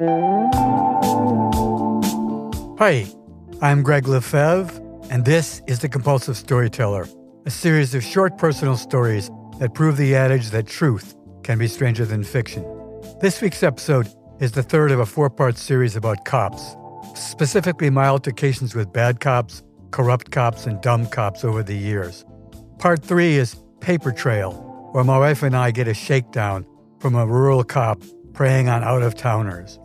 Hi, I'm Gregg LeFevre, and this is The Compulsive Storyteller, a series of short personal stories that prove the adage that truth can be stranger than fiction. This week's episode is the third of a four part series about cops, specifically my altercations with bad cops, corrupt cops, and dumb cops over the years. Part three is Paper Trail, where my wife and I get a shakedown from a rural cop preying on out of towners.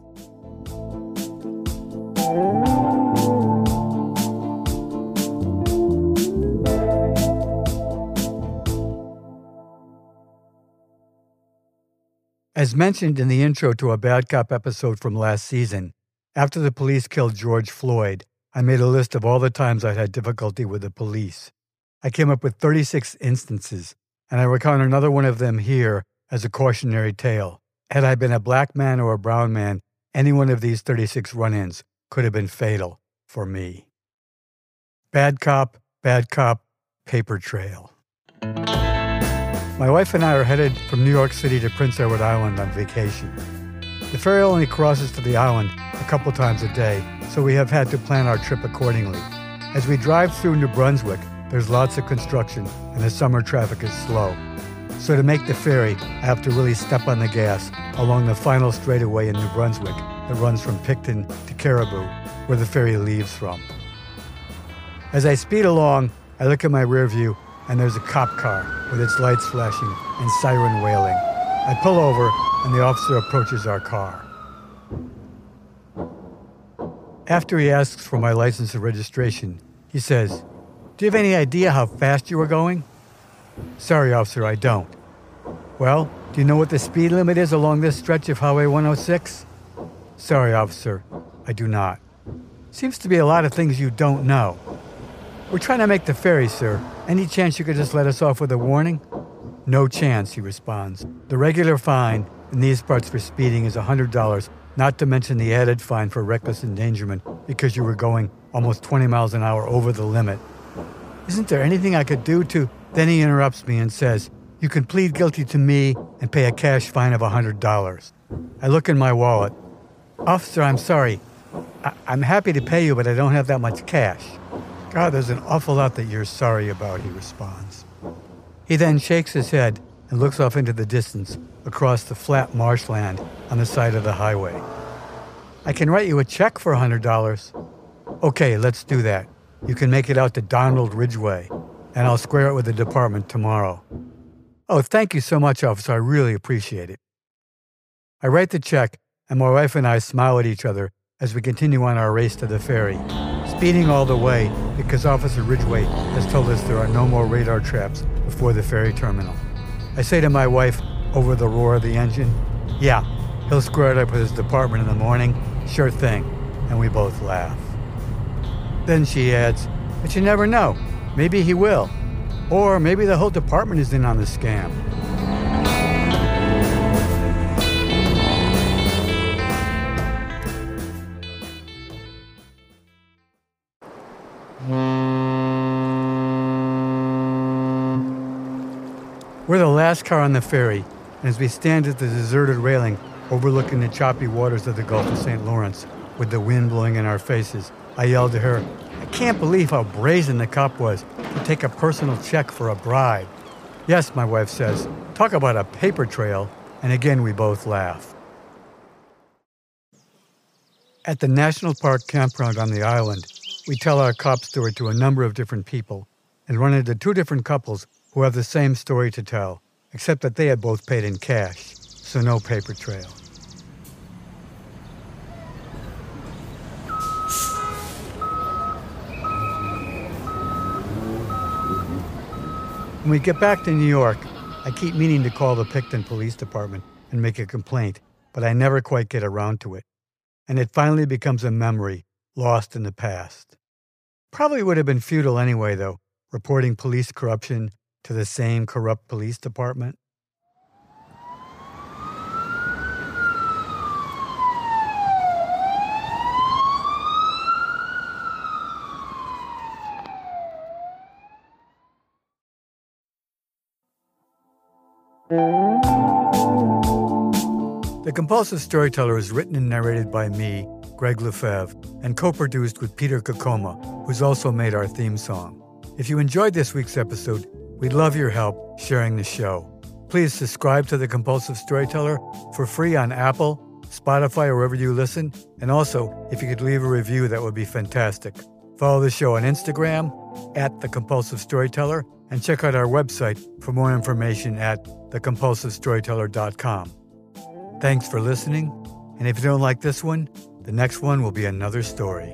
As mentioned in the intro to a Bad Cop episode from last season, after the police killed George Floyd, I made a list of all the times I'd had difficulty with the police. I came up with 36 instances, and I recount another one of them here as a cautionary tale. Had I been a black man or a brown man, any one of these 36 run ins could have been fatal for me. Bad cop, bad cop, paper trail. My wife and I are headed from New York City to Prince Edward Island on vacation. The ferry only crosses to the island a couple times a day, so we have had to plan our trip accordingly. As we drive through New Brunswick, there's lots of construction and the summer traffic is slow. So to make the ferry, I have to really step on the gas along the final straightaway in New Brunswick that runs from Pictou to Caribou, where the ferry leaves from. As I speed along, I look at my rear view and there's a cop car with its lights flashing and siren wailing. I pull over, and the officer approaches our car. After he asks for my license and registration, he says, Do you have any idea how fast you were going? Sorry, officer, I don't. Well, do you know what the speed limit is along this stretch of Highway 106? Sorry, officer, I do not. Seems to be a lot of things you don't know. We're trying to make the ferry, sir. Any chance you could just let us off with a warning? No chance, he responds. The regular fine in these parts for speeding is $100, not to mention the added fine for reckless endangerment because you were going almost 20 miles an hour over the limit. Isn't there anything I could do to. Then he interrupts me and says, You can plead guilty to me and pay a cash fine of $100. I look in my wallet. Officer, I'm sorry. I- I'm happy to pay you, but I don't have that much cash. God, there's an awful lot that you're sorry about, he responds. He then shakes his head and looks off into the distance across the flat marshland on the side of the highway. I can write you a check for $100. Okay, let's do that. You can make it out to Donald Ridgeway, and I'll square it with the department tomorrow. Oh, thank you so much, officer. I really appreciate it. I write the check, and my wife and I smile at each other as we continue on our race to the ferry speeding all the way because Officer Ridgway has told us there are no more radar traps before the ferry terminal. I say to my wife over the roar of the engine, Yeah, he'll square it up with his department in the morning. Sure thing. And we both laugh. Then she adds, But you never know. Maybe he will. Or maybe the whole department is in on the scam. We're the last car on the ferry, and as we stand at the deserted railing overlooking the choppy waters of the Gulf of St. Lawrence, with the wind blowing in our faces, I yelled to her, I can't believe how brazen the cop was to take a personal check for a bribe. Yes, my wife says, talk about a paper trail, and again we both laugh. At the National Park campground on the island, we tell our cop story to a number of different people and run into two different couples who have the same story to tell, except that they had both paid in cash, so no paper trail. When we get back to New York, I keep meaning to call the Pictou Police Department and make a complaint, but I never quite get around to it. And it finally becomes a memory lost in the past. Probably would have been futile anyway, though, reporting police corruption to the same corrupt police department? The Compulsive Storyteller is written and narrated by me, Gregg LeFevre, and co produced with Peter Kokoma, who's also made our theme song. If you enjoyed this week's episode, we'd love your help sharing the show. Please subscribe to The Compulsive Storyteller for free on Apple, Spotify, or wherever you listen. And also, if you could leave a review, that would be fantastic. Follow the show on Instagram at The Compulsive Storyteller and check out our website for more information at thecompulsivestoryteller.com. Thanks for listening, and if you don't like this one, the next one will be another story.